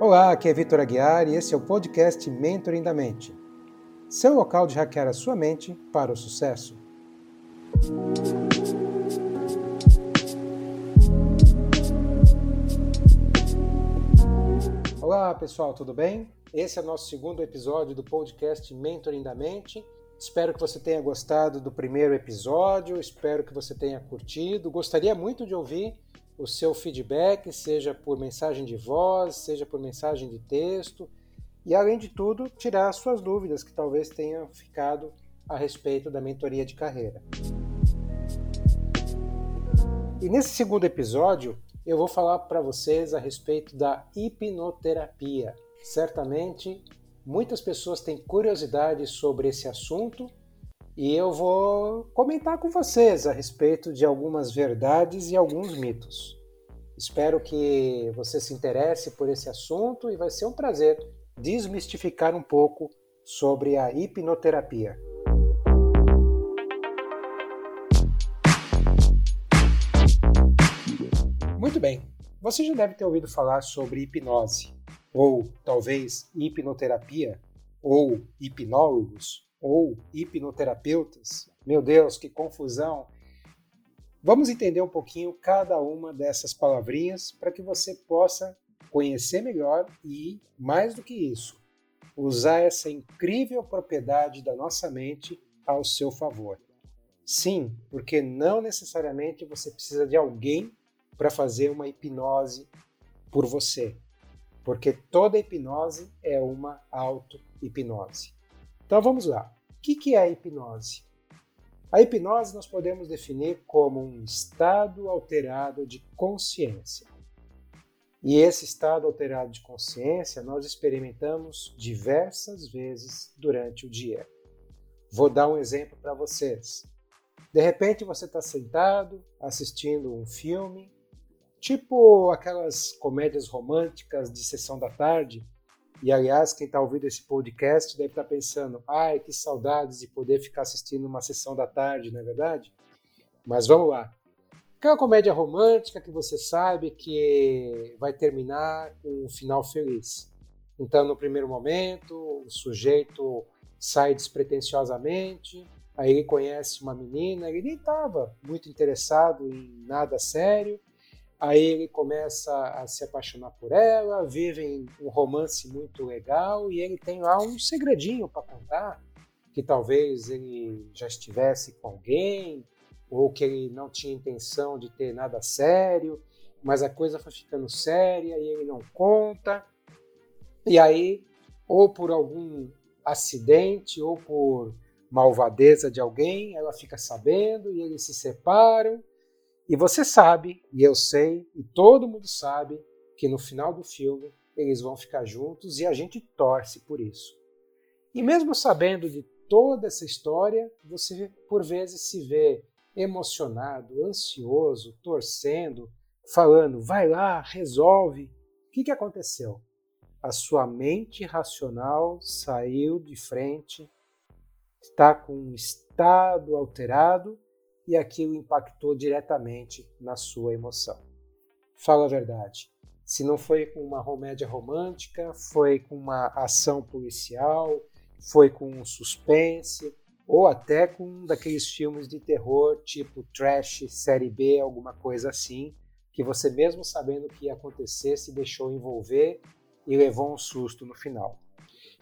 Olá, aqui é Vitor Aguiar e esse é o podcast Mentoring da Mente. Seu local de hackear a sua mente para o sucesso. Olá, pessoal, tudo bem? Esse é o nosso segundo episódio do podcast Mentoring da Mente. Espero que você tenha gostado do primeiro episódio, espero que você tenha curtido. Gostaria muito de ouvir o seu feedback, seja por mensagem de voz, seja por mensagem de texto, e além de tudo, tirar suas dúvidas que talvez tenham ficado a respeito da mentoria de carreira. E nesse segundo episódio, eu vou falar para vocês a respeito da hipnoterapia. Certamente muitas pessoas têm curiosidade sobre esse assunto e eu vou comentar com vocês a respeito de algumas verdades e alguns mitos. Espero que você se interesse por esse assunto e vai ser um prazer desmistificar um pouco sobre a hipnoterapia. Muito bem, você já deve ter ouvido falar sobre hipnose, ou talvez hipnoterapia, ou hipnólogos, ou hipnoterapeutas. Meu Deus, que confusão! Vamos entender um pouquinho cada uma dessas palavrinhas para que você possa conhecer melhor e, mais do que isso, usar essa incrível propriedade da nossa mente ao seu favor. Sim, porque não necessariamente você precisa de alguém para fazer uma hipnose por você, porque toda hipnose é uma auto-hipnose. Então vamos lá. O que é a hipnose? A hipnose nós podemos definir como um estado alterado de consciência. E esse estado alterado de consciência nós experimentamos diversas vezes durante o dia. Vou dar um exemplo para vocês. De repente você está sentado assistindo um filme, tipo aquelas comédias românticas de sessão da tarde, e aliás, quem está ouvindo esse podcast deve estar tá pensando: ai, que saudades de poder ficar assistindo uma sessão da tarde, não é verdade? Mas vamos lá. Aquela comédia romântica que você sabe que vai terminar com um final feliz. Então, no primeiro momento, o sujeito sai despretensiosamente, aí ele conhece uma menina, ele nem estava muito interessado em nada sério, Aí ele começa a se apaixonar por ela, vivem um romance muito legal e ele tem lá um segredinho para contar, que talvez ele já estivesse com alguém ou que ele não tinha intenção de ter nada sério, mas a coisa foi ficando séria e ele não conta. E aí, ou por algum acidente ou por malvadeza de alguém, ela fica sabendo e eles se separam e você sabe, e eu sei, e todo mundo sabe, que no final do filme eles vão ficar juntos e a gente torce por isso. E mesmo sabendo de toda essa história, você por vezes se vê emocionado, ansioso, torcendo, falando: vai lá, resolve. O que, que aconteceu? A sua mente racional saiu de frente, está com um estado alterado e aquilo impactou diretamente na sua emoção. Fala a verdade. Se não foi com uma comédia romântica, foi com uma ação policial, foi com um suspense, ou até com um daqueles filmes de terror tipo trash, série B, alguma coisa assim, que você mesmo sabendo que ia acontecer se deixou envolver e levou um susto no final.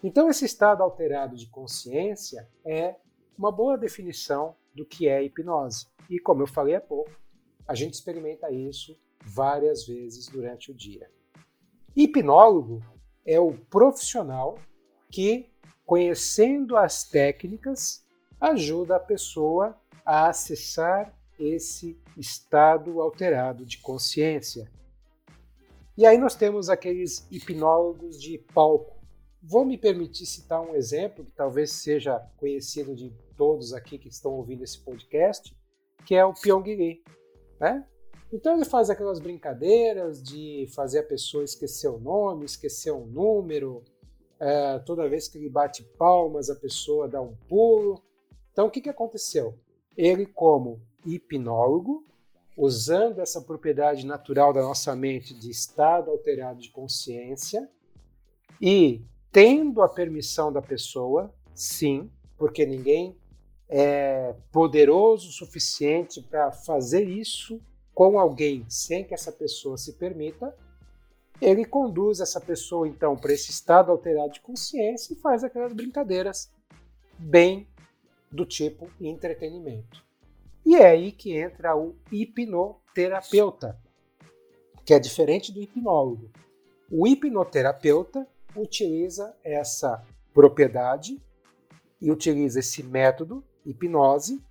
Então esse estado alterado de consciência é uma boa definição do que é hipnose. E como eu falei há pouco, a gente experimenta isso várias vezes durante o dia. Hipnólogo é o profissional que, conhecendo as técnicas, ajuda a pessoa a acessar esse estado alterado de consciência. E aí nós temos aqueles hipnólogos de palco. Vou me permitir citar um exemplo que talvez seja conhecido de todos aqui que estão ouvindo esse podcast, que é o Pyongyi, né? Então ele faz aquelas brincadeiras de fazer a pessoa esquecer o nome, esquecer um número, é, toda vez que ele bate palmas a pessoa dá um pulo. Então o que, que aconteceu? Ele, como hipnólogo, usando essa propriedade natural da nossa mente de estado alterado de consciência, E tendo a permissão da pessoa, sim, porque ninguém é poderoso o suficiente para fazer isso com alguém sem que essa pessoa se permita, ele conduz essa pessoa então para esse estado alterado de consciência e faz aquelas brincadeiras bem do tipo entretenimento. E é aí que entra o hipnoterapeuta, que é diferente do hipnólogo. O hipnoterapeuta utiliza essa propriedade e utiliza esse método, hipnose,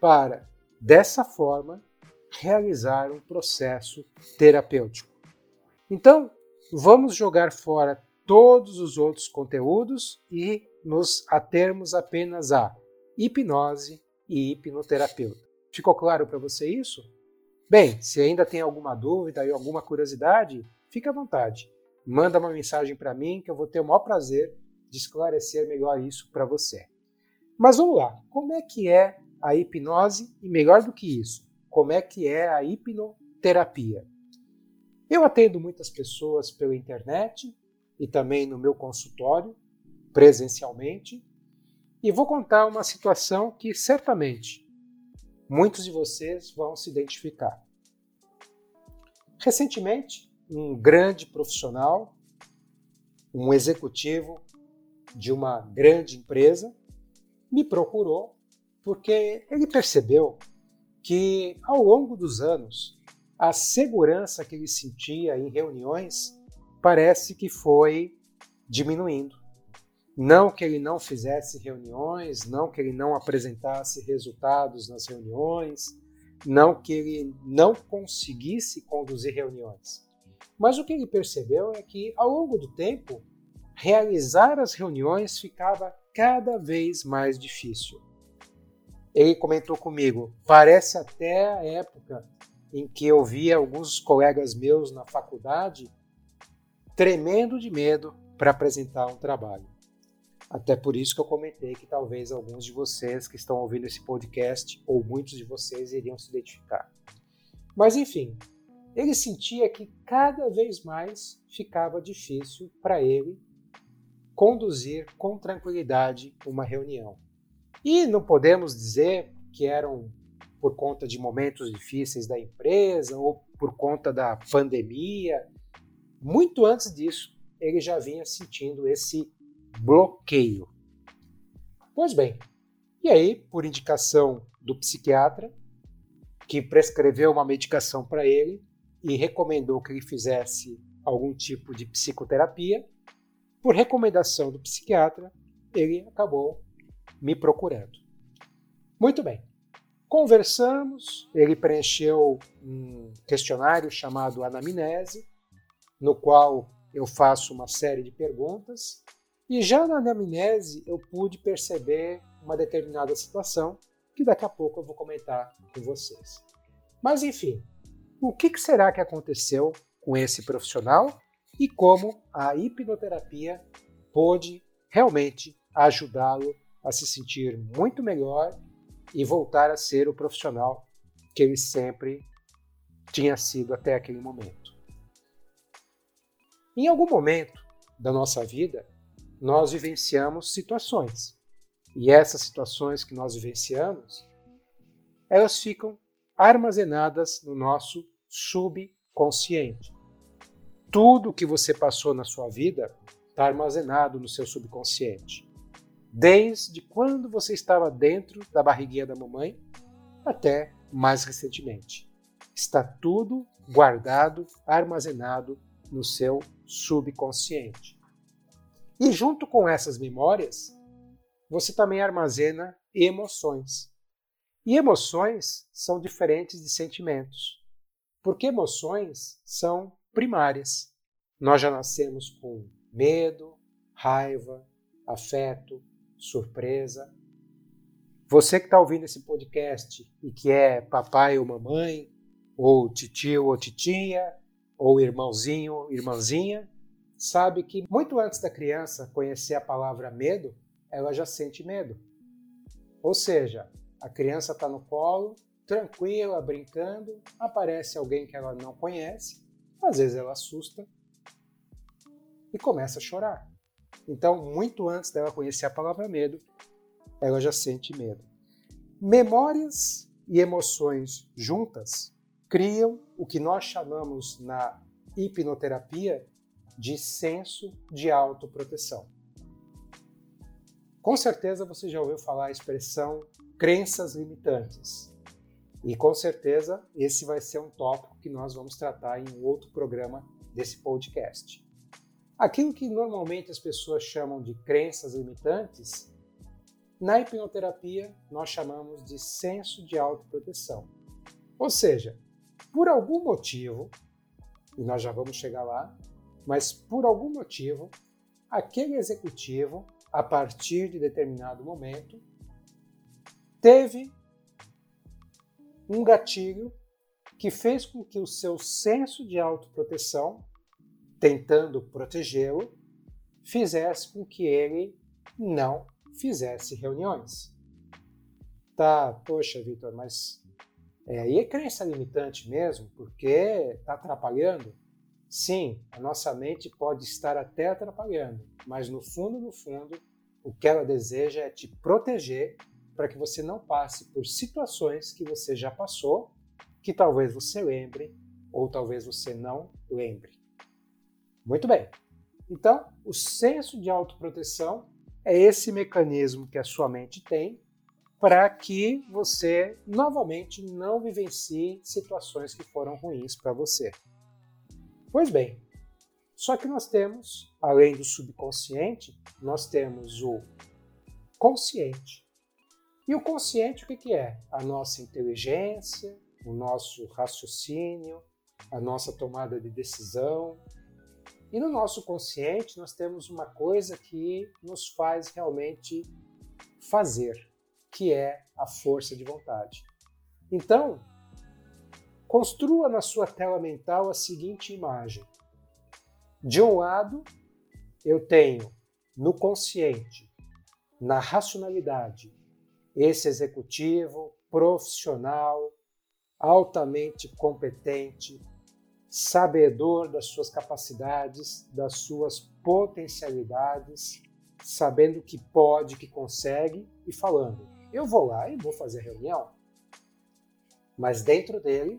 para, dessa forma, realizar um processo terapêutico. Então, vamos jogar fora todos os outros conteúdos e nos atermos apenas a hipnose e hipnoterapeuta. Ficou claro para você isso? Bem, se ainda tem alguma dúvida e alguma curiosidade, fique à vontade. Manda uma mensagem para mim que eu vou ter o maior prazer de esclarecer melhor isso para você. Mas vamos lá, como é que é a hipnose e melhor do que isso, como é que é a hipnoterapia? Eu atendo muitas pessoas pela internet e também no meu consultório, presencialmente, e vou contar uma situação que certamente muitos de vocês vão se identificar. Recentemente, um grande profissional, um executivo de uma grande empresa, me procurou porque ele percebeu que ao longo dos anos a segurança que ele sentia em reuniões parece que foi diminuindo. Não que ele não fizesse reuniões, não que ele não apresentasse resultados nas reuniões, não que ele não conseguisse conduzir reuniões. Mas o que ele percebeu é que, ao longo do tempo, realizar as reuniões ficava cada vez mais difícil. Ele comentou comigo: parece até a época em que eu via alguns colegas meus na faculdade tremendo de medo para apresentar um trabalho. Até por isso que eu comentei que talvez alguns de vocês que estão ouvindo esse podcast, ou muitos de vocês, iriam se identificar. Mas enfim, ele sentia que cada vez mais ficava difícil para ele conduzir com tranquilidade uma reunião. E não podemos dizer que eram por conta de momentos difíceis da empresa ou por conta da pandemia. Muito antes disso, ele já vinha sentindo esse bloqueio. Pois bem, e aí, por indicação do psiquiatra, que prescreveu uma medicação para ele e recomendou que ele fizesse algum tipo de psicoterapia, por recomendação do psiquiatra, ele acabou me procurando. Muito bem. Conversamos, ele preencheu um questionário chamado anamnese, no qual eu faço uma série de perguntas e já na anamnese eu pude perceber uma determinada situação que daqui a pouco eu vou comentar com vocês. Mas enfim, o que será que aconteceu com esse profissional e como a hipnoterapia pôde realmente ajudá-lo a se sentir muito melhor e voltar a ser o profissional que ele sempre tinha sido até aquele momento. Em algum momento da nossa vida, nós vivenciamos situações. E essas situações que nós vivenciamos, elas ficam armazenadas no nosso subconsciente. Tudo que você passou na sua vida está armazenado no seu subconsciente. Desde quando você estava dentro da barriguinha da mamãe até mais recentemente. Está tudo guardado, armazenado no seu subconsciente. E junto com essas memórias, você também armazena emoções. E emoções são diferentes de sentimentos, porque emoções são primárias. Nós já nascemos com medo, raiva, afeto, surpresa. Você que está ouvindo esse podcast e que é papai ou mamãe, ou titio ou titia, ou irmãozinho, irmãzinha, sabe que muito antes da criança conhecer a palavra medo, ela já sente medo. Ou seja, a criança está no colo, tranquila, brincando, aparece alguém que ela não conhece, às vezes ela assusta. e começa a chorar. Então, muito antes dela conhecer a palavra medo, ela já sente medo. Memórias e emoções juntas criam o que nós chamamos na hipnoterapia de senso de autoproteção. Com certeza você já ouviu falar a expressão crenças limitantes. E com certeza esse vai ser um tópico que nós vamos tratar em um outro programa desse podcast. Aquilo que normalmente as pessoas chamam de crenças limitantes, na hipnoterapia nós chamamos de senso de autoproteção. Ou seja, por algum motivo, e nós já vamos chegar lá, mas por algum motivo, aquele executivo, a partir de determinado momento, teve um gatilho que fez com que o seu senso de autoproteção, tentando protegê-lo, fizesse com que ele não fizesse reuniões. Tá, poxa, Vitor, mas é, aí é crença limitante mesmo, porque está atrapalhando. Sim, a nossa mente pode estar até atrapalhando, mas no fundo, no fundo, o que ela deseja é te proteger para que você não passe por situações que você já passou, que talvez você lembre ou talvez você não lembre. Muito bem. Então, o senso de autoproteção é esse mecanismo que a sua mente tem para que você novamente não vivencie situações que foram ruins para você. Pois bem, só que nós temos, além do subconsciente, nós temos o consciente. E o consciente o que, que é? A nossa inteligência, o nosso raciocínio, a nossa tomada de decisão. E no nosso consciente nós temos uma coisa que nos faz realmente fazer, que é a força de vontade. Então, Construa na sua tela mental a seguinte imagem. De um lado, eu tenho no consciente, na racionalidade, esse executivo profissional, altamente competente, sabedor das suas capacidades, das suas potencialidades, sabendo que pode, que consegue e falando: eu vou lá e vou fazer reunião. Mas dentro dele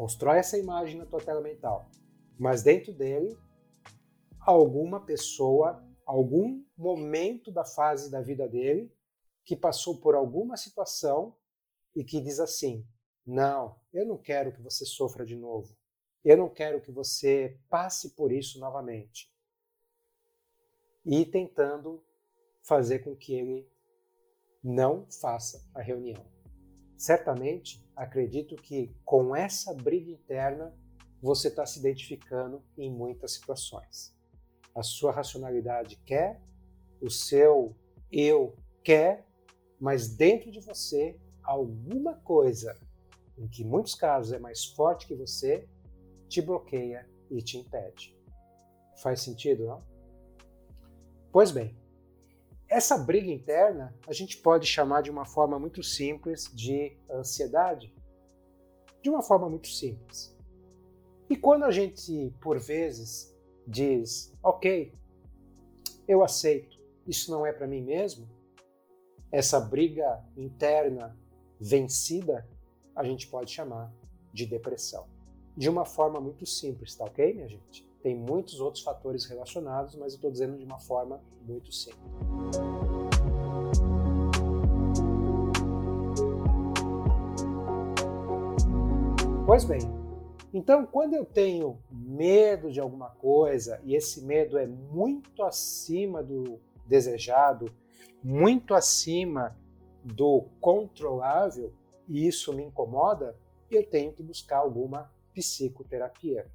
Constrói essa imagem na tua tela mental. Mas dentro dele, alguma pessoa, algum momento da fase da vida dele que passou por alguma situação e que diz assim: Não, eu não quero que você sofra de novo. Eu não quero que você passe por isso novamente. E tentando fazer com que ele não faça a reunião. Certamente, acredito que com essa briga interna você está se identificando em muitas situações. A sua racionalidade quer, o seu eu quer, mas dentro de você alguma coisa, em que muitos casos é mais forte que você, te bloqueia e te impede. Faz sentido, não? Pois bem, essa briga interna a gente pode chamar de uma forma muito simples de ansiedade. De uma forma muito simples. E quando a gente, por vezes, diz, ok, eu aceito, isso não é para mim mesmo, essa briga interna vencida, a gente pode chamar de depressão. De uma forma muito simples, tá ok, minha gente? Tem muitos outros fatores relacionados, mas eu estou dizendo de uma forma muito simples. Pois bem, então quando eu tenho medo de alguma coisa e esse medo é muito acima do desejado, muito acima do controlável, e isso me incomoda, eu tenho que buscar alguma psicoterapia.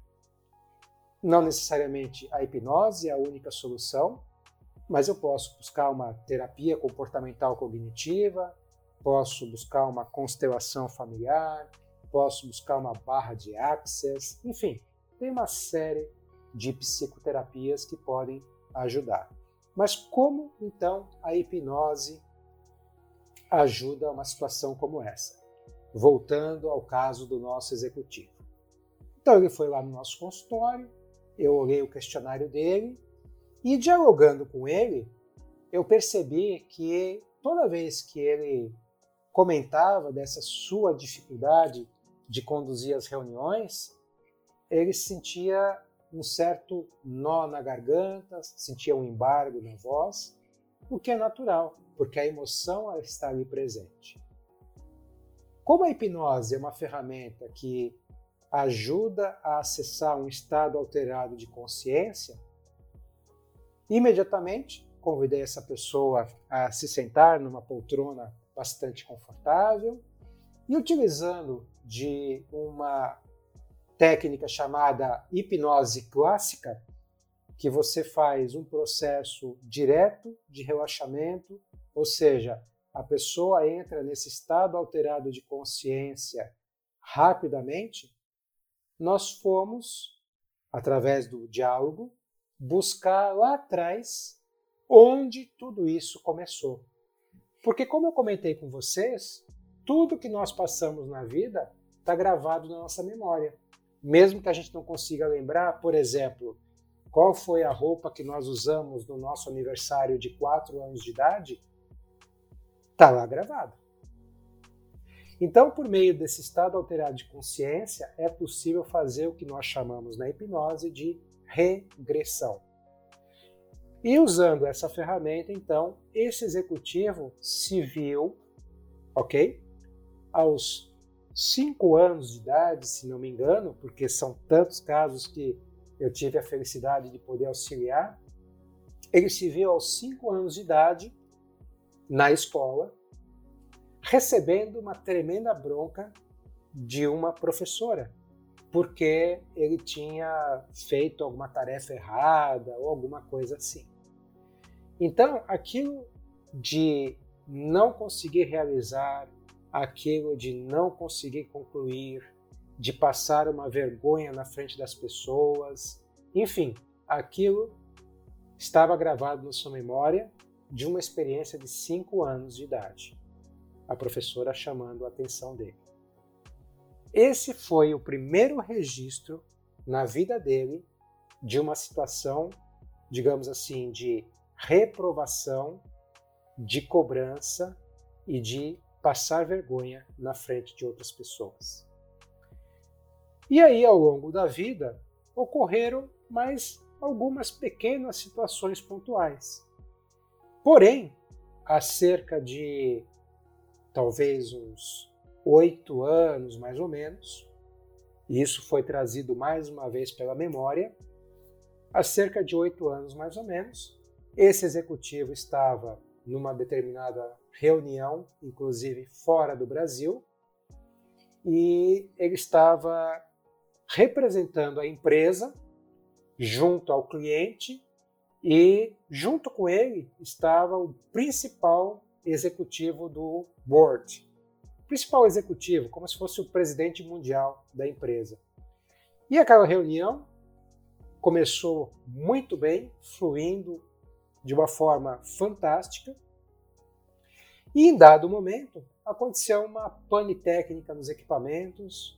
Não necessariamente a hipnose é a única solução, mas eu posso buscar uma terapia comportamental cognitiva, posso buscar uma constelação familiar, posso buscar uma barra de access, enfim, tem uma série de psicoterapias que podem ajudar. Mas como então a hipnose ajuda uma situação como essa? Voltando ao caso do nosso executivo. Então ele foi lá no nosso consultório, eu olhei o questionário dele E dialogando com ele, eu percebi que toda vez que ele comentava dessa sua dificuldade de conduzir as reuniões, ele sentia um certo nó na garganta, sentia um embargo na voz, o que é natural, porque a emoção está ali presente. Como a hipnose é uma ferramenta que ajuda a acessar um estado alterado de consciência, imediatamente convidei essa pessoa a se sentar numa poltrona bastante confortável e utilizando de uma técnica chamada hipnose clássica, que você faz um processo direto de relaxamento, ou seja, a pessoa entra nesse estado alterado de consciência rapidamente, nós fomos, através do diálogo, buscar lá atrás onde tudo isso começou. Porque, como eu comentei com vocês, tudo que nós passamos na vida está gravado na nossa memória. Mesmo que a gente não consiga lembrar, por exemplo, qual foi a roupa que nós usamos no nosso aniversário de 4 anos de idade, está lá gravado. Então, por meio desse estado alterado de consciência, é possível fazer o que nós chamamos na hipnose de regressão. E usando essa ferramenta, então, esse executivo se viu, ok? Aos cinco anos de idade, se não me engano, porque são tantos casos que eu tive a felicidade de poder auxiliar. Ele se viu aos cinco anos de idade na escola, recebendo uma tremenda bronca de uma professora, porque ele tinha feito alguma tarefa errada ou alguma coisa assim. Então, aquilo de não conseguir realizar, aquilo de não conseguir concluir, de passar uma vergonha na frente das pessoas, enfim, aquilo estava gravado na sua memória de uma experiência de cinco anos de idade. A professora chamando a atenção dele. Esse foi o primeiro registro na vida dele de uma situação, digamos assim, de reprovação, de cobrança e de passar vergonha na frente de outras pessoas. E aí, ao longo da vida, ocorreram mais algumas pequenas situações pontuais. Porém, há cerca de talvez uns oito anos, mais ou menos, e isso foi trazido mais uma vez pela memória, há cerca de oito anos, mais ou menos, esse executivo estava numa determinada reunião, inclusive fora do Brasil, e ele estava representando a empresa junto ao cliente e junto com ele estava o principal executivo do board, principal executivo, como se fosse o presidente mundial da empresa. E aquela reunião começou muito bem, fluindo de uma forma fantástica. E em dado momento, aconteceu uma pane técnica nos equipamentos,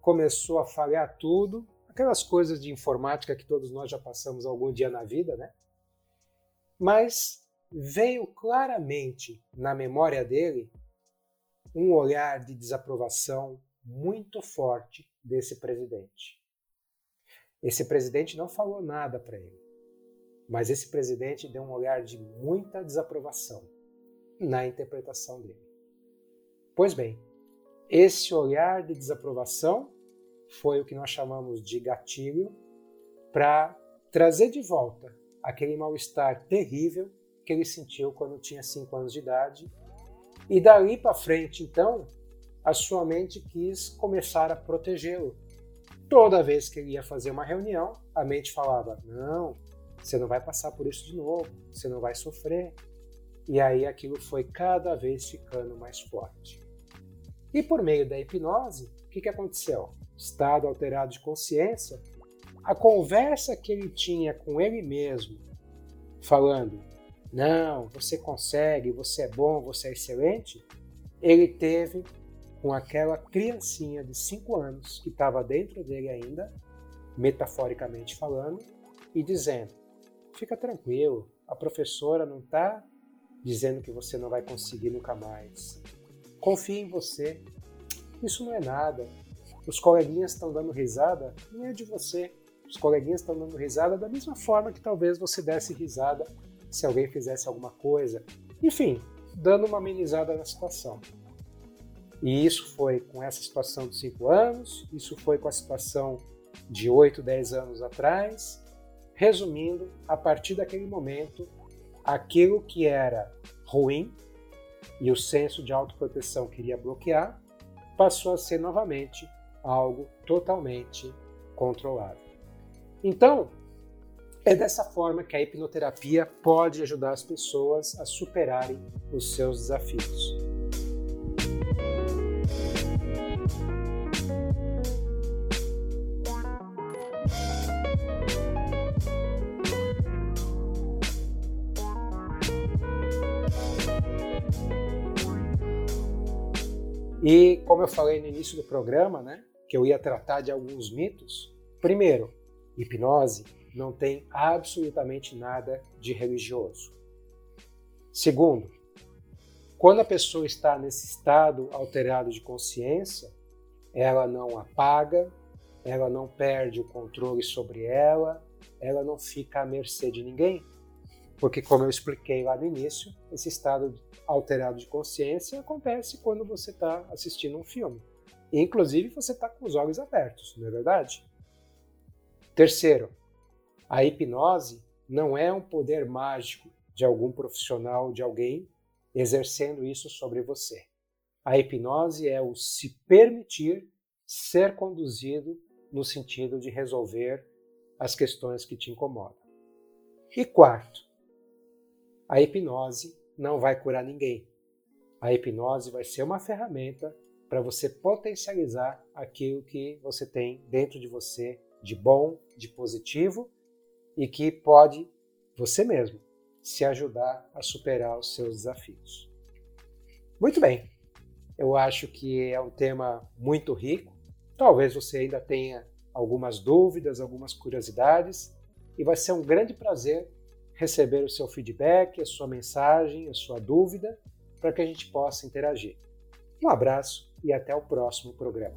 começou a falhar tudo, aquelas coisas de informática que todos nós já passamos algum dia na vida, né? Mas veio claramente na memória dele um olhar de desaprovação muito forte desse presidente. Esse presidente não falou nada para ele. Mas esse presidente deu um olhar de muita desaprovação na interpretação dele. Pois bem, esse olhar de desaprovação foi o que nós chamamos de gatilho para trazer de volta aquele mal-estar terrível que ele sentiu quando tinha 5 anos de idade. E dali para frente, então, a sua mente quis começar a protegê-lo. Toda vez que ele ia fazer uma reunião, a mente falava: Não, você não vai passar por isso de novo, você não vai sofrer. E aí aquilo foi cada vez ficando mais forte. E por meio da hipnose, o que, que aconteceu? Estado alterado de consciência, a conversa que ele tinha com ele mesmo, falando: Não, você consegue, você é bom, você é excelente, ele teve com aquela criancinha de 5 anos que estava dentro dele ainda, metaforicamente falando, e dizendo: fica tranquilo. A professora não está dizendo que você não vai conseguir nunca mais. Confie em você. Isso não é nada. Os coleguinhas estão dando risada, não é de você. Os coleguinhas estão dando risada da mesma forma que talvez você desse risada se alguém fizesse alguma coisa. Enfim, dando uma amenizada na situação. E isso foi com essa situação de 5 anos, isso foi com a situação de 8, 10 anos atrás. Resumindo, a partir daquele momento, aquilo que era ruim e o senso de autoproteção queria bloquear, passou a ser novamente algo totalmente controlado. Então, é dessa forma que a hipnoterapia pode ajudar as pessoas a superarem os seus desafios. E como eu falei no início do programa, né, que eu ia tratar de alguns mitos. Primeiro, hipnose não tem absolutamente nada de religioso. Segundo, quando a pessoa está nesse estado alterado de consciência, ela não apaga, ela não perde o controle sobre ela, ela não fica à mercê de ninguém. Porque, como eu expliquei lá no início, esse estado alterado de consciência acontece quando você está assistindo um filme. Inclusive, você está com os olhos abertos, não é verdade? Terceiro, a hipnose não é um poder mágico de algum profissional, de alguém exercendo isso sobre você. A hipnose é o se permitir ser conduzido no sentido de resolver as questões que te incomodam. E quarto, a hipnose não vai curar ninguém. A hipnose vai ser uma ferramenta para você potencializar aquilo que você tem dentro de você de bom, de positivo e que pode você mesmo se ajudar a superar os seus desafios. Muito bem, eu acho que é um tema muito rico. Talvez você ainda tenha algumas dúvidas, algumas curiosidades, e vai ser um grande prazer receber o seu feedback, a sua mensagem, a sua dúvida, para que a gente possa interagir. Um abraço e até o próximo programa.